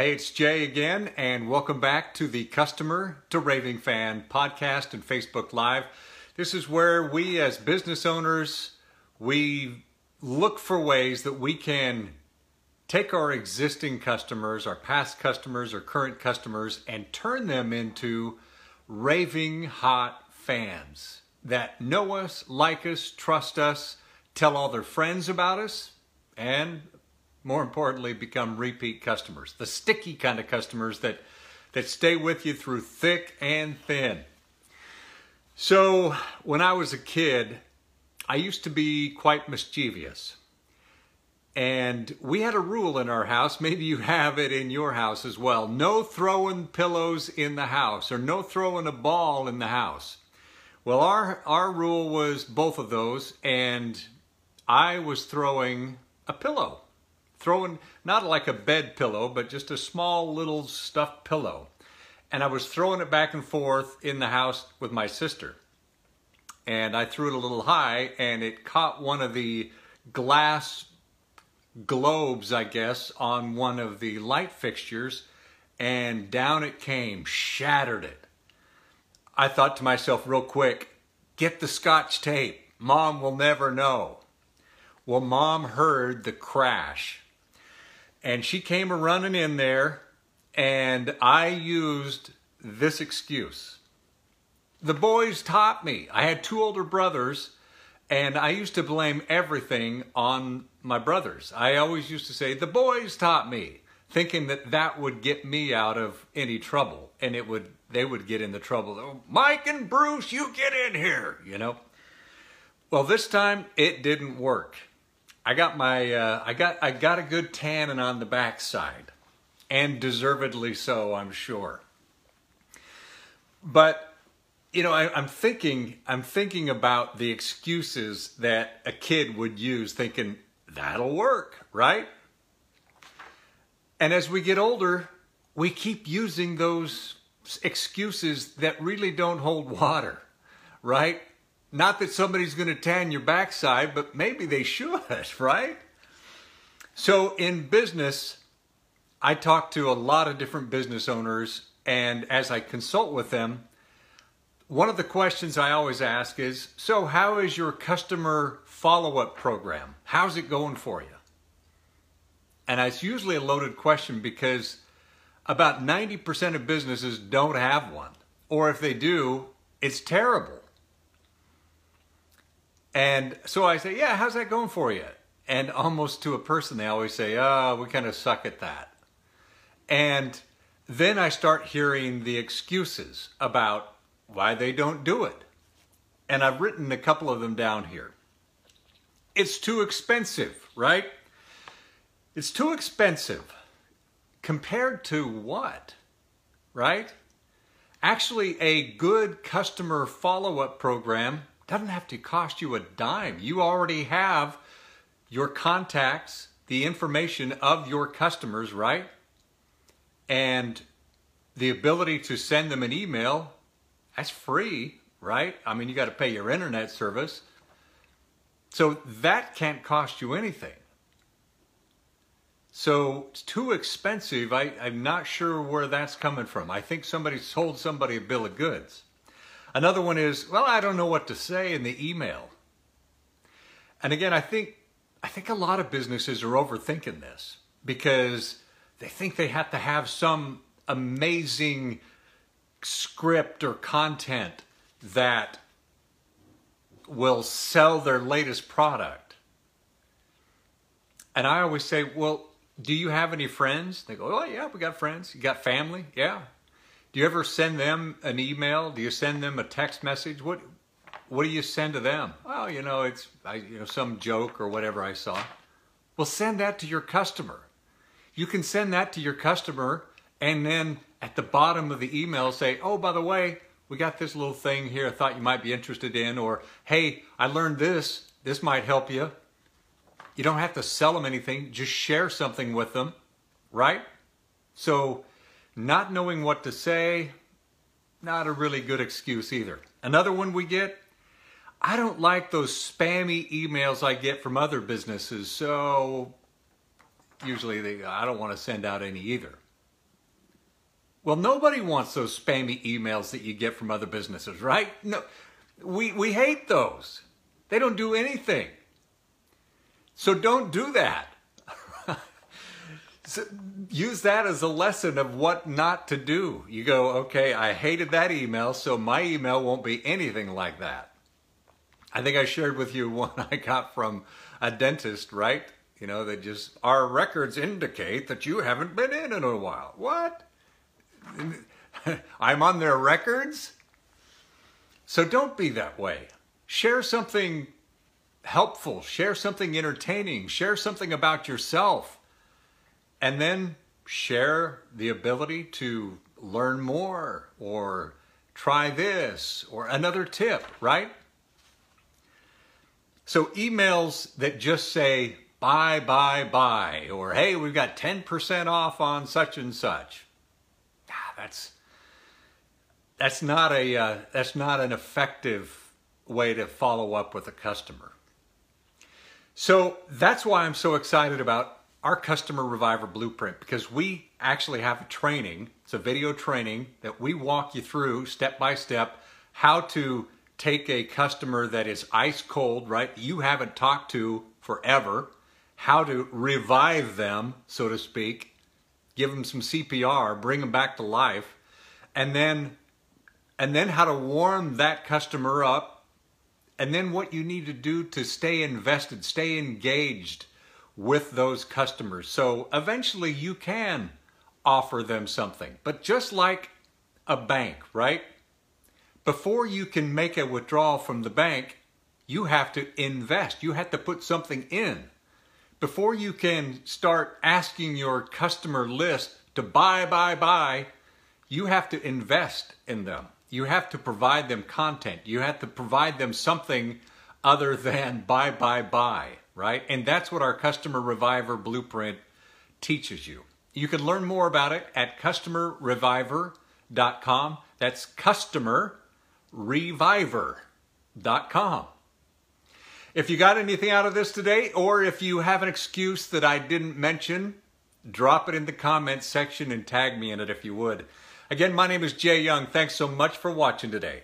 Hey, it's Jay again, and welcome back to the Customer to Raving Fan podcast and Facebook Live. This is where we, as business owners, we look for ways that we can take our existing customers, our past customers, our current customers, and turn them into raving hot fans that know us, like us, trust us, tell all their friends about us, and more importantly, become repeat customers. The sticky kind of customers that, that stay with you through thick and thin. So, when I was a kid, I used to be quite mischievous. And we had a rule in our house, maybe you have it in your house as well no throwing pillows in the house or no throwing a ball in the house. Well, our, our rule was both of those, and I was throwing a pillow. Throwing, not like a bed pillow, but just a small little stuffed pillow. And I was throwing it back and forth in the house with my sister. And I threw it a little high, and it caught one of the glass globes, I guess, on one of the light fixtures, and down it came, shattered it. I thought to myself real quick, get the scotch tape. Mom will never know. Well, mom heard the crash and she came running in there and I used this excuse. The boys taught me. I had two older brothers and I used to blame everything on my brothers. I always used to say, the boys taught me, thinking that that would get me out of any trouble and it would they would get in the trouble. Oh, Mike and Bruce, you get in here, you know. Well, this time it didn't work. I got my uh, I got I got a good tanning on the backside, and deservedly so, I'm sure. But you know, I, I'm thinking I'm thinking about the excuses that a kid would use, thinking that'll work, right? And as we get older, we keep using those excuses that really don't hold water, right? Not that somebody's going to tan your backside, but maybe they should, right? So in business, I talk to a lot of different business owners, and as I consult with them, one of the questions I always ask is So, how is your customer follow up program? How's it going for you? And it's usually a loaded question because about 90% of businesses don't have one. Or if they do, it's terrible. And so I say, Yeah, how's that going for you? And almost to a person, they always say, Oh, we kind of suck at that. And then I start hearing the excuses about why they don't do it. And I've written a couple of them down here. It's too expensive, right? It's too expensive. Compared to what? Right? Actually, a good customer follow up program doesn't have to cost you a dime. You already have your contacts, the information of your customers, right? And the ability to send them an email, that's free, right? I mean, you got to pay your internet service. So that can't cost you anything. So it's too expensive. I, I'm not sure where that's coming from. I think somebody sold somebody a bill of goods. Another one is, well, I don't know what to say in the email. And again, I think I think a lot of businesses are overthinking this because they think they have to have some amazing script or content that will sell their latest product. And I always say, well, do you have any friends? They go, oh, yeah, we got friends. You got family? Yeah. Do you ever send them an email? Do you send them a text message? What what do you send to them? Well, you know, it's I, you know some joke or whatever I saw. Well, send that to your customer. You can send that to your customer and then at the bottom of the email say, "Oh, by the way, we got this little thing here I thought you might be interested in or hey, I learned this. This might help you." You don't have to sell them anything, just share something with them, right? So, not knowing what to say, not a really good excuse either. Another one we get, I don't like those spammy emails I get from other businesses, so usually they, I don't want to send out any either. Well, nobody wants those spammy emails that you get from other businesses, right? No, we, we hate those. They don't do anything. So don't do that. Use that as a lesson of what not to do. You go, okay, I hated that email, so my email won't be anything like that. I think I shared with you one I got from a dentist, right? You know, that just, our records indicate that you haven't been in in a while. What? I'm on their records? So don't be that way. Share something helpful, share something entertaining, share something about yourself, and then share the ability to learn more or try this or another tip, right? So emails that just say buy, buy, buy, or hey, we've got 10% off on such and such. Ah, that's that's not a uh, that's not an effective way to follow up with a customer. So that's why I'm so excited about our customer reviver blueprint because we actually have a training. It's a video training that we walk you through step by step how to take a customer that is ice cold, right? You haven't talked to forever, how to revive them, so to speak, give them some CPR, bring them back to life, and then and then how to warm that customer up and then what you need to do to stay invested, stay engaged with those customers. So eventually you can offer them something. But just like a bank, right? Before you can make a withdrawal from the bank, you have to invest. You have to put something in. Before you can start asking your customer list to buy, buy, buy, you have to invest in them you have to provide them content. You have to provide them something other than buy, buy, buy, right? And that's what our Customer Reviver Blueprint teaches you. You can learn more about it at customerreviver.com. That's customerreviver.com. If you got anything out of this today, or if you have an excuse that I didn't mention, drop it in the comments section and tag me in it if you would. Again, my name is Jay Young. Thanks so much for watching today.